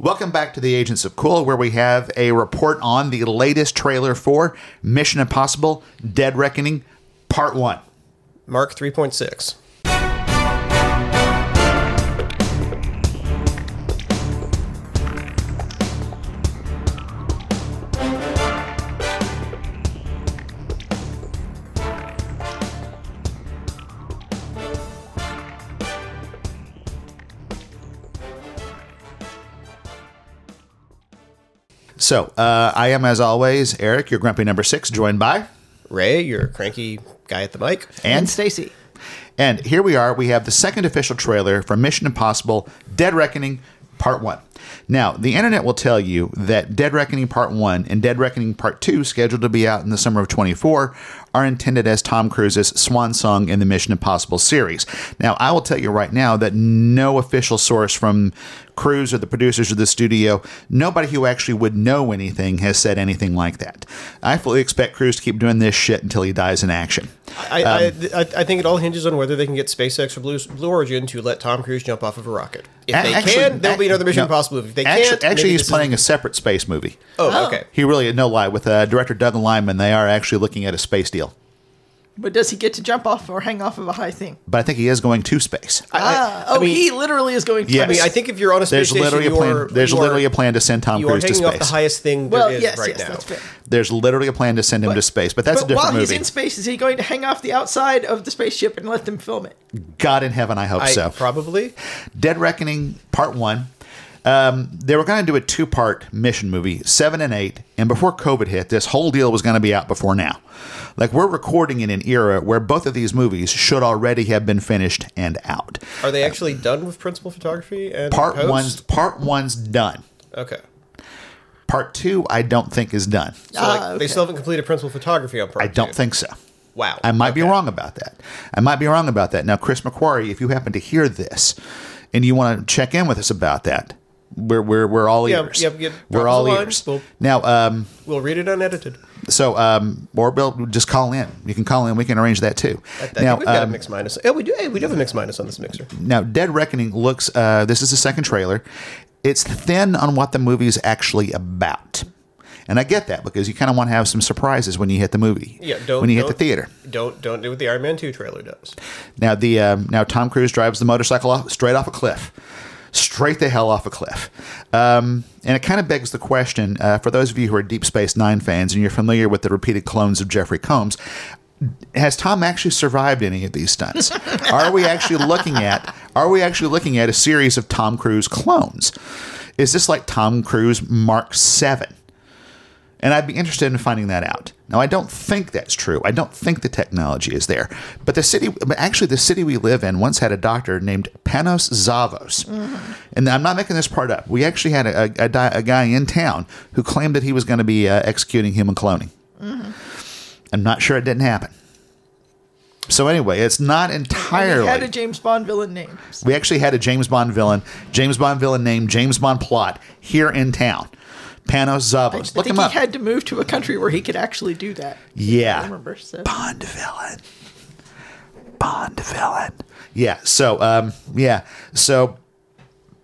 Welcome back to the Agents of Cool, where we have a report on the latest trailer for Mission Impossible Dead Reckoning Part 1. Mark 3.6. So, uh, I am, as always, Eric, your grumpy number six, joined by. Ray, your cranky guy at the mic. And Stacy. And here we are. We have the second official trailer for Mission Impossible Dead Reckoning Part 1. Now, the internet will tell you that Dead Reckoning Part 1 and Dead Reckoning Part 2, scheduled to be out in the summer of 24, are intended as Tom Cruise's swan song in the Mission Impossible series. Now, I will tell you right now that no official source from Cruise or the producers of the studio, nobody who actually would know anything has said anything like that. I fully expect Cruise to keep doing this shit until he dies in action. I, I, I, I think it all hinges on whether they can get SpaceX or Blue, Blue Origin to let Tom Cruise jump off of a rocket. If A- they actually- can, there'll be another Mission no. Impossible movie. If they actually, can't, actually maybe he's playing a separate space movie. Oh, okay. He really no lie with uh, director Doug Liman. They are actually looking at a space deal, But does he get to jump off or hang off of a high thing? but I think he is going to space. I- I- Ah, oh, mean- he literally is going to. Yes. I mean, I think if you're on a space There's station, literally a you plan. are- there's you are- literally a plan to send Tom You are Cruise to hanging off the space. highest thing there is Well, yes, right yes, now. that's fair. There's literally a plan to send him to space, but that's but a different while movie. he's in space, is he going to hang off the outside of the spaceship and let them film it? God in heaven, I hope I, so. Probably. Dead Reckoning Part One. Um, they were going to do a two-part mission movie, seven and eight, and before COVID hit, this whole deal was going to be out before now. Like we're recording in an era where both of these movies should already have been finished and out. Are they actually done with principal photography and Part post? one's part one's done. Okay. Part two, I don't think is done. So like, Ah, they still haven't completed principal photography on part I don't think so. Wow. I might be wrong about that. I might be wrong about that. Now, Chris McQuarrie, if you happen to hear this and you want to check in with us about that, we're we're, we're all Yeah, ears. yeah, drop we're all line. ears. We'll- now, um, We'll read it unedited. so um, or Bill, just call in. You can call in. We can arrange that too. I think now, we've got um, a mix minus. Yeah, we do. Hey, we do have a mix minus on this mixer. now, Dead Reckoning looks. Uh, this is the second trailer. It's thin on what the movie's actually about, and I get that because you kind of want to have some surprises when you hit the movie. Yeah, don't when you hit the theater. Don't don't do what the Iron Man two trailer does. Now the um, now Tom Cruise drives the motorcycle off, straight off a cliff, straight the hell off a cliff, um, and it kind of begs the question uh, for those of you who are Deep Space Nine fans and you're familiar with the repeated clones of Jeffrey Combs. Has Tom actually survived any of these stunts? are we actually looking at are we actually looking at a series of Tom Cruise clones? Is this like Tom Cruise Mark Seven? And I'd be interested in finding that out. Now, I don't think that's true. I don't think the technology is there. But the city, actually, the city we live in once had a doctor named Panos Zavos. And I'm not making this part up. We actually had a, a, a guy in town who claimed that he was going to be uh, executing human cloning. I'm not sure it didn't happen. So, anyway, it's not entirely. he had a James Bond villain name. We actually had a James Bond villain, James Bond villain named James Bond Plot here in town. Panos I Zavos. Look think him he had to move to a country where he could actually do that. Yeah. I remember. So. Bond villain. Bond villain. Yeah. So, um, yeah. So,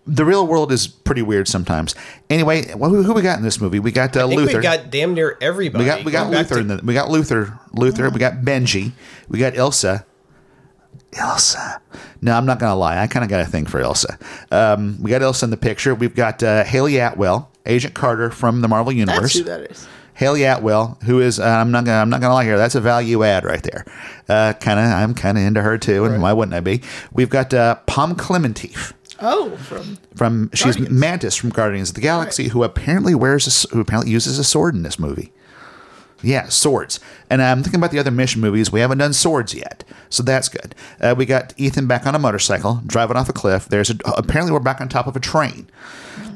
the real world is pretty weird sometimes. Anyway, wh- who, who we got in this movie? We got uh, I think Luther. we got damn near everybody. we got we got Going Luther to- in the we got Luther Luther. We got Benji. We got Ilsa. Ilsa. No, I'm not gonna lie. I kind of got a thing for Ilsa. Um, we got Ilsa in the picture. We've got uh, Hayley Atwell, Agent Carter from the Marvel Universe. That's who that is. Hayley Atwell, who is uh, I'm not gonna I'm not gonna lie here. That's a value add right there. Uh, kind of I'm kind of into her too, and why wouldn't I be? We've got uh, Pom Klementieff Oh, from from she's Guardians. Mantis from Guardians of the Galaxy, who apparently wears a, who apparently uses a sword in this movie. Yeah, swords. And I'm thinking about the other mission movies. We haven't done swords yet, so that's good. Uh, we got Ethan back on a motorcycle, driving off a cliff. There's a, apparently we're back on top of a train.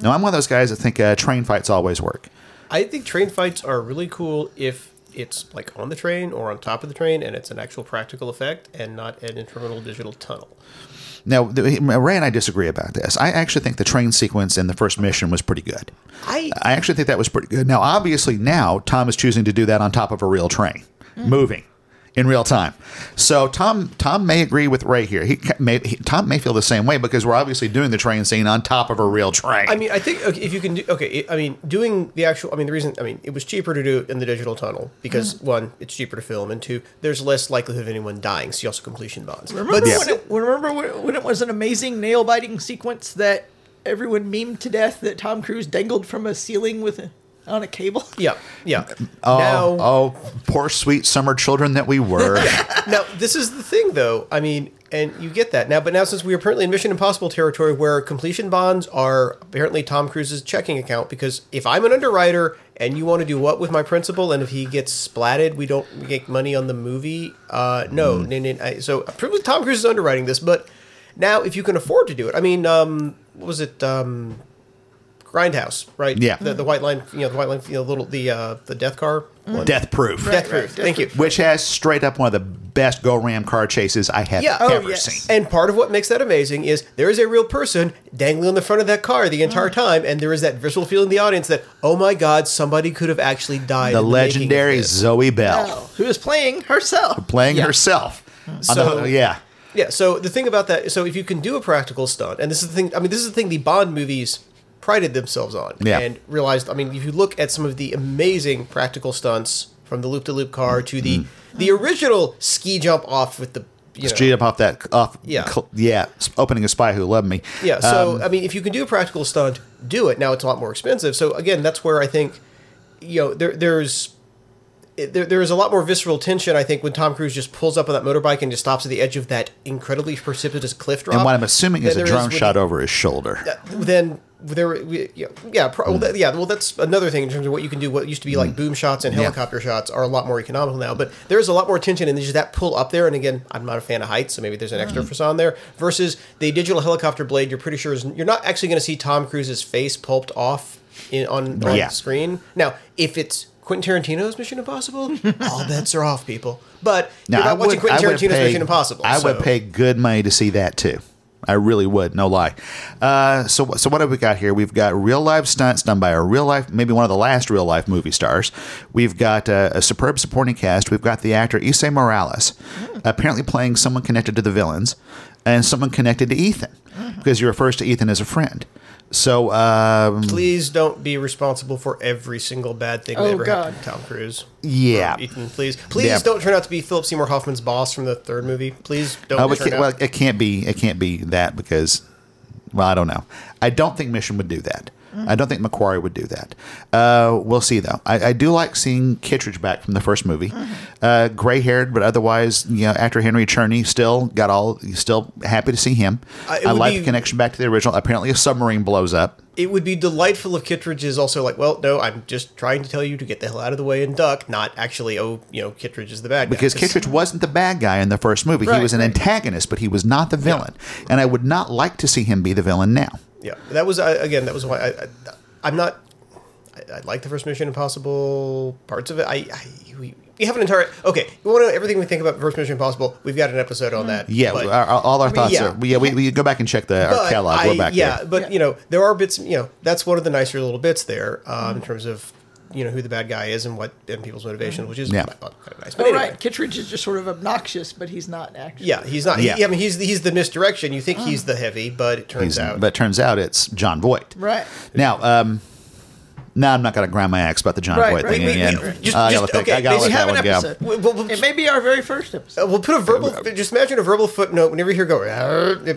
Now I'm one of those guys that think uh, train fights always work. I think train fights are really cool if it's like on the train or on top of the train and it's an actual practical effect and not an internal digital tunnel. Now, the, Ray and I disagree about this. I actually think the train sequence in the first mission was pretty good. I I actually think that was pretty good. Now, obviously, now Tom is choosing to do that on top of a real train, mm-hmm. moving. In real time. So Tom Tom may agree with Ray here. He ca- may he, Tom may feel the same way because we're obviously doing the train scene on top of a real train. I mean, I think okay, if you can do okay, I mean, doing the actual. I mean, the reason. I mean, it was cheaper to do it in the digital tunnel because Mm-hmm. one, it's cheaper to film, and two, there's less likelihood of anyone dying. So you also completion bonds. Remember, Yeah. when, it, remember when, when it was an amazing nail biting sequence that everyone memed to death that Tom Cruise dangled from a ceiling with a, on a cable? Yeah, yeah. oh, now, oh, poor sweet summer children that we were. now this is the thing, though. I mean, and you get that now, but now since we are apparently in Mission Impossible territory, where completion bonds are apparently Tom Cruise's checking account, because if I'm an underwriter and you want to do what with my principal, and if he gets splatted, we don't make money on the movie. Uh, no, Mm. no, no, so apparently Tom Cruise is underwriting this, but now if you can afford to do it, I mean, um, what was it? Um, Grindhouse, right? Yeah. the, the white line, you know, the white line, you know, little the uh, the death car, one. Death proof. death Right, proof. right, Thank you. Which has straight up one of the best go ram car chases I have Yeah. Oh, ever yes. seen. And part of what makes that amazing is there is a real person dangling on the front of that car the entire mm. time, and there is that visceral feeling in the audience that, oh my god, somebody could have actually died. The in making of legendary this. Zoe Bell Oh, who is playing herself? playing Yeah. herself. Mm. So- the- yeah. Yeah. So the thing about that, so if you can do a practical stunt, and this is the thing. I mean, this is the thing the Bond movies prided themselves on, Yeah. and realized. I mean, if you look at some of the amazing practical stunts from the loop-to-loop car to the the original ski jump off with the you know, Straight up off that off. Yeah. cl- yeah. Opening a spy who loved me. Yeah, so Um, I mean, if you can do a practical stunt, do it. Now it's a lot more expensive. So again, that's where I think, you know, there there's there, there is a lot more visceral tension. I think when Tom Cruise just pulls up on that motorbike and just stops at the edge of that incredibly precipitous cliff drop. and what I'm assuming is a drone with- shot over his shoulder. Then there, we- yeah, yeah, pro, well, hmm. that, yeah. Well, that's another thing in terms of what you can do. What used to be like hmm. boom shots and Yeah. helicopter shots are a lot more economical now. But there is a lot more tension and just that pull up there. And again, I'm not a fan of heights, so maybe there's an extra hmm. facade there. Versus the digital helicopter blade, you're pretty sure is you're not actually going to see Tom Cruise's face pulped off in, on oh, on Yeah. screen. Now, if it's Quentin Tarantino's Mission Impossible, all bets are off, people. But Now, you're not I watching would, Quentin Tarantino's pay, Mission Impossible. I would pay good money to see that too. I really would, no lie. Uh, so, so what have we got here? We've got real life stunts done by a real life, maybe one of the last real life movie stars. We've got uh, a superb supporting cast. We've got the actor Esai Morales, apparently playing someone connected to the villains, and someone connected to Ethan, because he refers to Ethan as a friend. So, um, Please don't be responsible for every single bad thing that Oh, ever God. happened to Tom Cruise. Yeah. Ethan, please. Please Yeah. don't turn out to be Philip Seymour Hoffman's boss from the third movie. Please don't Oh, it turn can't, well, it can't be. It can't be that because, well, I don't know. I don't think Mission would do that. I don't think McQuarrie would do that. Uh, we'll see though. I, I do like seeing Kittredge back from the first movie, uh, gray haired, but otherwise, you know, actor Henry Czerny still got all. Still happy to see him. Uh, I like be- the connection back to the original. Apparently, a submarine blows up. It would be delightful if Kittredge is also like, well, no, I'm just trying to tell you to get the hell out of the way and duck, not actually, oh, you know, Kittredge is the bad guy. Because 'Cause- Kittredge wasn't the bad guy in the first movie. he was an right. antagonist, but he was not the villain. And I would not like to see him be the villain now. Yeah, that was uh, again. That was why I, I I'm not. I, I like the first Mission Impossible parts of it. I, I we, we have an entire okay. You want to know everything we think about first Mission Impossible? We've got an episode on that. Yeah, but- our, our- all our thoughts yeah. are. Yeah, we, we go back and check the our catalog. I- We're back yeah, there. but Yeah. you know there are bits. You know that's one of the nicer little bits there um, in terms of you know who the bad guy is and what and people's motivations, which is Yeah. Kind of nice. But Oh, anyway. right. Kittredge is just sort of obnoxious, but he's not actually. Yeah, he's not. Yeah. He, I mean, he's he's the misdirection. You think he's the heavy, but it turns He's- out. but turns out it's Jon Voight. Right. Now, um, now I'm not going to grind my axe about the John Right, Voight right. thing We- we- again. just- I just- gotta okay, I gotta we let have that an one go. episode. We- we'll- we'll- It may be our very first episode. Uh, we'll put a verbal. just imagine a verbal footnote whenever you hear go.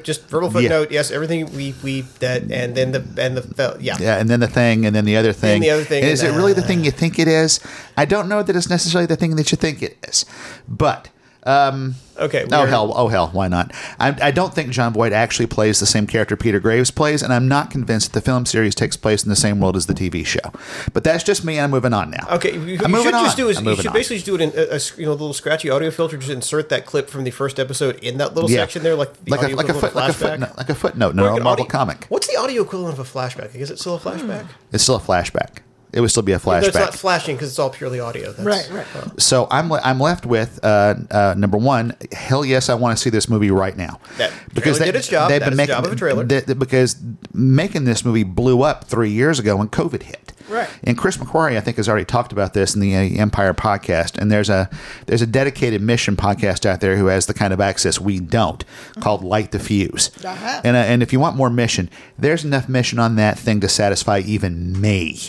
Just verbal footnote. Yes, everything we we that and then the and the fel- yeah. Yeah, and then the thing, and then the other thing. the other thing, And is and, it really the uh, thing you think it is? I don't know that it's necessarily the thing that you think it is, but. Um, Okay. Oh hell! Oh hell! Why not? I, I don't think Jon Voight actually plays the same character Peter Graves plays, and I'm not convinced that the film series takes place in the same world as the TV show. But that's just me. I'm moving on now. Okay, you, you I'm moving should on. just do is you should on. basically just do it in a, a you know little scratchy audio filter. Just insert that clip from the first episode in that little Yeah. section there, like the like a like a foot like a footnote like a footnote in Or a like an Marvel audio- comic. What's the audio equivalent of a flashback? Is it still a flashback? It's still a flashback. It would still be a No, it's not flashing because it's all purely audio. That's, Right, right. So I'm I'm left with uh, uh, number one. Hell yes, I want to see this movie right now. That they did its job. That is the job of a trailer. th- th- because making this movie blew up three years ago when COVID hit. Right. And Chris McQuarrie, I think, has already talked about this in the uh, Empire podcast. And there's a there's a dedicated mission podcast out there who has the kind of access we don't, called Light the Fuse. Uh-huh. And uh, and if you want more mission, there's enough mission on that thing to satisfy even me.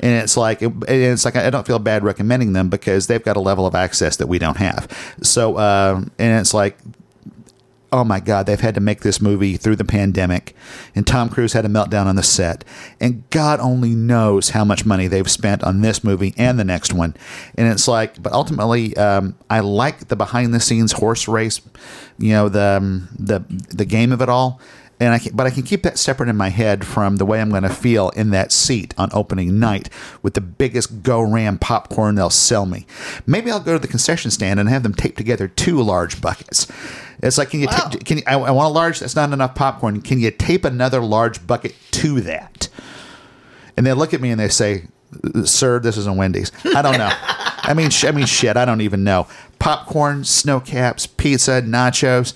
And it's like and it's like I don't feel bad recommending them because they've got a level of access that we don't have. So uh, and it's like oh my God, they've had to make this movie through the pandemic, and Tom Cruise had a meltdown on the set, and God only knows how much money they've spent on this movie and the next one. And it's like, but ultimately, um, I like the behind the scenes horse race, you know, the um, the the game of it all. And I can, but I can keep that separate in my head from the way I'm going to feel in that seat on opening night with the biggest go ram popcorn they'll sell me. Maybe I'll go to the concession stand and have them tape together two large buckets. It's like, can you, Wow. tape, can you, I, I want a large, that's not enough popcorn. Can you tape another large bucket to that? And they look at me and they say, "Sir, this isn't Wendy's." I don't know. I mean, sh- I mean, shit. I don't even know. Popcorn, snow caps, pizza, nachos.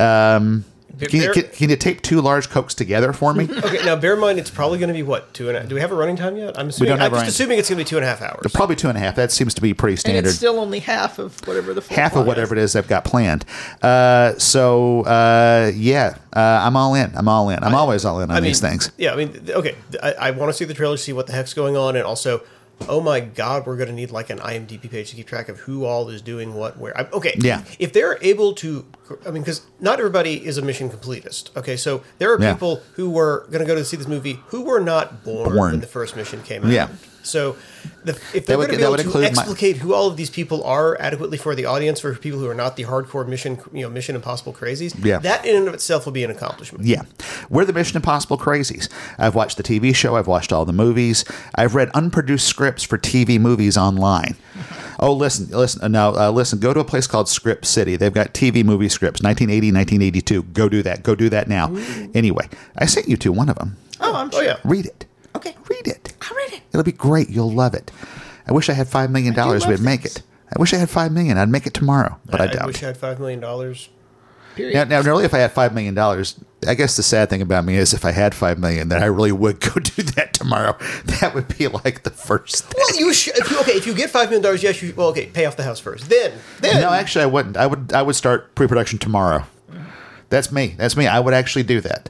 Um, can, you, There- can, can you tape two large cokes together for me? Okay, now bear in mind it's probably going to be what two and a, do we have a running time yet? I'm assuming. don't have I'm just assuming it's going to be two and a half hours. Probably two and a half. That seems to be pretty standard. And standard. it's still only half of whatever the full half plot of whatever it is they've got planned. Uh, so uh, yeah, uh, I'm all in. I'm all in. I'm always all in on I mean, these things. Yeah, I mean, okay, I, I want to see the trailer, see what the heck's going on, and also, oh my god, we're going to need like an IMDb page to keep track of who all is doing what where. I, okay, Yeah. If they're able to, I mean, because not everybody is a mission completist. Okay, so there are Yeah. people who were going to go to see this movie who were not born, Born. when the first mission came out. Yeah. So, the, if they're would- going to be able to include my- explicate who all of these people are adequately for the audience, for people who are not the hardcore mission, you know, Mission Impossible crazies, Yeah. that in and of itself will be an accomplishment. Yeah. We're the Mission Impossible crazies. I've watched the TV show, I've watched all the movies, I've read unproduced scripts for TV movies online. Oh, listen, listen, uh, now, uh, listen, go to a place called Script City. They've got TV movie scripts, 1980, 1982. Go do that. Go do that now. Anyway, I sent you to one of them. Oh, I'm Oh sure. yeah. Read it. Okay. Read it. I'll read it. It'll be great. You'll love it. I wish I had $5 million. love We'd make it. I wish I had 5 million. I'd make it tomorrow, but I, I, doubt I wish I had five million dollars. Period. Now, now, really, if I had five million dollars, I guess the sad thing about me is if I had five million, then I really would go do that tomorrow. That would be like the first thing. Well, you should. If you, okay, if you get five million dollars, yes, you well, okay, pay off the house first. Then, then No, actually, I wouldn't. I would. I would start pre-production tomorrow. That's me. That's me. I would actually do that.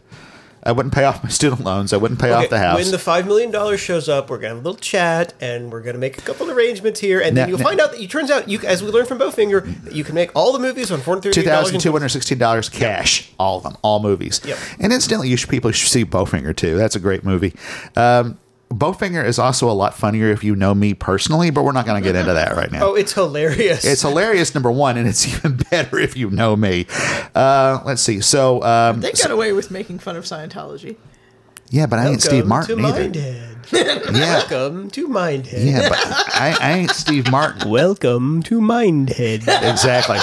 I wouldn't pay off my student loans. I wouldn't pay okay, off the house. when the five million dollars shows up, we're gonna have a little chat, and we're gonna make a couple arrangements here, and then you'll now- find out that you turns out you, as we learned from Bowfinger, that you can make all the movies on four Two thousand two hundred sixteen dollars cash, all of them, all movies. Yep. And incidentally, you should people should see Bowfinger too. That's a great movie. Um, Bowfinger is also a lot funnier if you know me personally, but we're not going to get into that right now. Oh, it's hilarious. It's hilarious, number one, and it's even better if you know me. Uh, let's see. So, um, They got away with making fun of Scientology. yeah, but I ain't Steve Martin to either. Mindhead. Yeah, Welcome to Mindhead. yeah, but I, I ain't Steve Martin. Welcome to Mindhead. Exactly.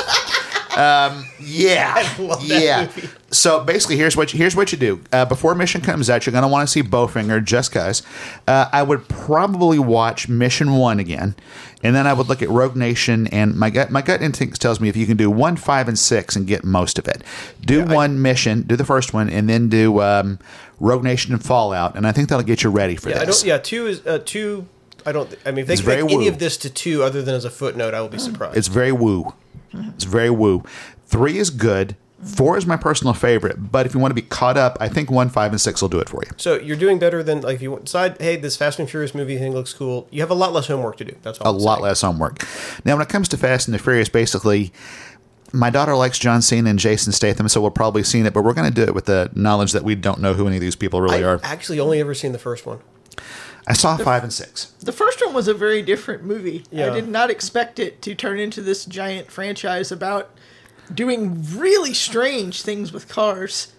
Um, yeah, yeah. movie. So basically, here's what you, here's what you do. Uh, before Mission comes out, you're going to want to see Bowfinger, just cause. Uh, I would probably watch Mission One again, and then I would look at Rogue Nation. And my gut my gut instinct tells me if you can do one, five, and six and get most of it, do one mission, do the first one, and then do um, Rogue Nation and Fallout, and I think that'll get you ready for Yeah, I this. don't. Yeah, two is uh, two. I don't. I mean, if they It's can very any woo. of this to two, other than as a footnote, I will be mm. surprised. It's very woo. It's very woo. Three is good. Four is my personal favorite, but if you want to be caught up, I think one, five, and six will do it for you. so you're doing better than like if you decide, hey, this Fast and Furious movie thing looks cool. You have a lot less homework to do. That's all. A lot less homework. Now, when it comes to Fast and the Furious, basically, my daughter likes John Cena and Jason Statham, so we'll probably see it, but we're going to do it with the knowledge that we don't know who any of these people really are. I've actually only ever seen the first one. I saw five and six. The first one was a very different movie. Yeah. I did not expect it to turn into this giant franchise about doing really strange things with cars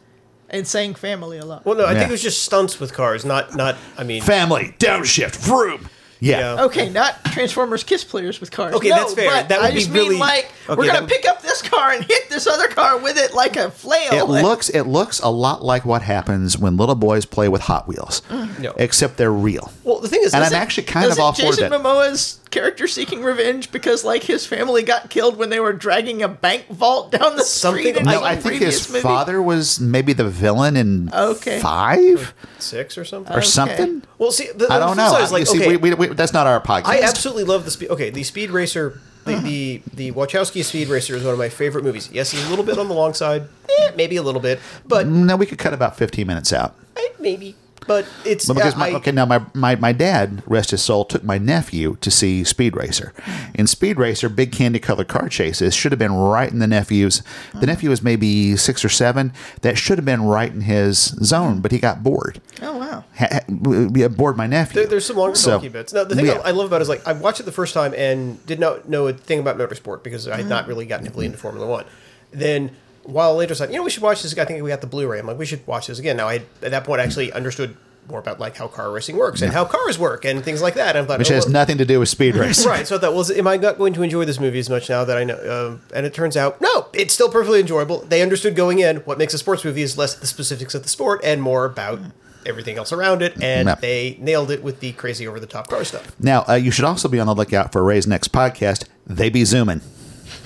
and saying family a lot. Well, no, I Yeah. think it was just stunts with cars, not not. I mean, Family, downshift, vroom. Yeah. Yeah. Okay, not Transformers Kiss players with cars. Okay, No, that's fair. but That would I be just really- mean like Okay, we're gonna would- pick up this car and hit this other car with it like a flail. It Like- looks it looks a lot like what happens when little boys play with Hot Wheels, mm. No. except they're real. well, the thing is, And is I'm it- actually kind Does of all it for Jason that. Momoa's character seeking revenge because like his family got killed when they were dragging a bank vault down the Something- street? No, No, I think his movie? father was maybe the villain in Okay. five Six or something. or Okay. something. well, see, the, I don't know. side is I- like, see, okay, we, we, we, that's not our podcast. I absolutely love the speed. Okay, the Speed Racer, the, the the Wachowski Speed Racer is one of my favorite movies. Yes, it's a little bit on the long side, eh, maybe a little bit, but no, we could cut about 15 minutes out. maybe. But it's Well, because my, I- okay, now my, my my dad, rest his soul, took my nephew to see Speed Racer. In Speed Racer, big candy colored car chases should have been right in the nephew's. The nephew was maybe six or seven. That should have been right in his zone, but he got bored. Oh wow. Ha, ha, bored my nephew. There, there's some longer So- bits. Now, the thing Yeah. I, love about it is like I watched it the first time and did not know a thing about motorsport because I had Mm-hmm. not really gotten heavily into Formula One. Then, while later said, you know, we should watch this. I think we got the Blu-ray. I'm like, we should watch this again. Now, I at that point actually understood more about like how car racing works and how cars work and things like that. And I thought, which oh, has well- nothing to do with Speed Racer. Right. So I thought, well, am I not going to enjoy this movie as much now that I know? Um and it turns out, no, it's still perfectly enjoyable. They understood going in what makes a sports movie is less the specifics of the sport and more about everything else around it. And they nailed it with the crazy over the top car stuff. Now, uh, you should also be on the lookout for Ray's next podcast. They be zooming.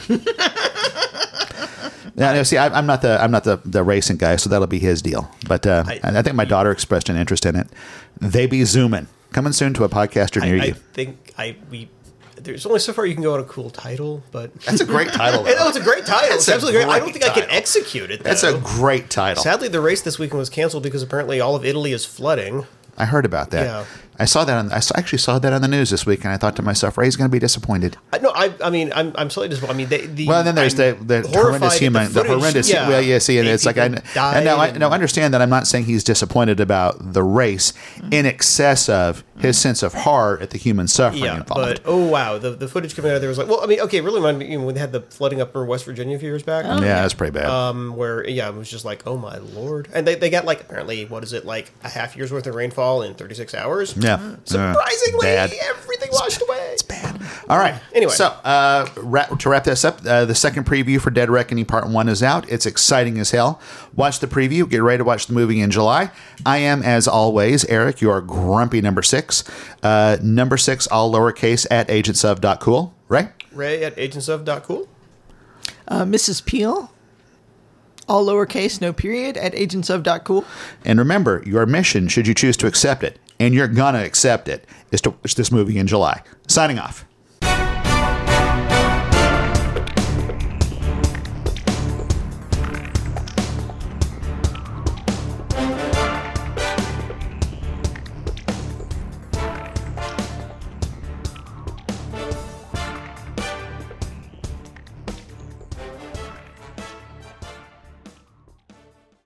now, now, see, I, I'm not the I'm not the, the racing guy, so that'll be his deal. But uh, I, I- I think my daughter expressed an interest in it. They be zooming. Coming soon to a podcaster near I, I you. think I we there's only so far you can go on a cool title, but That's a great title. I know it's a great title. That's it's absolutely great. I don't think I can execute it. That's a great title. Sadly, the race this weekend was canceled because apparently all of Italy is flooding. I heard about that. Yeah. I saw that. On, I saw, actually saw that on the news this week, and I thought to myself, Ray's going to be disappointed. I, no, I, I mean, I'm, I'm slightly disappointed. I mean, they, the Well, then there's I'm the, the horrendous human, the, footage. horrendous. well, yeah, see, and it's like I, and now, I now understand that I'm not saying he's disappointed about the race in excess of his sense of horror at the human suffering Yeah, involved. but oh wow, the, the footage coming out of there was like, well, I mean, okay, really reminded me you know, when they had the flooding up in West Virginia a few years back. yeah, that's pretty bad. Um, where yeah, it was just like, oh my lord, and they, they got like apparently what is it like a half year's worth of rainfall in 36 hours? yeah, surprisingly, bad. everything washed away. It's bad. All right. Anyway. so uh, wrap, to wrap this up, uh, the second preview for Dead Reckoning Part One is out. It's exciting as hell. Watch the preview. Get ready to watch the movie in July. I am, as always, Eric. Your grumpy number six. Uh, number six, all lowercase at agentsov.cool. Right. Ray at agentsof.cool. Uh, Mrs. Peel, all lowercase, no period, at agentsof.cool. And remember, your mission, should you choose to accept it, and you're gonna accept it, is to watch this movie in July. Signing off.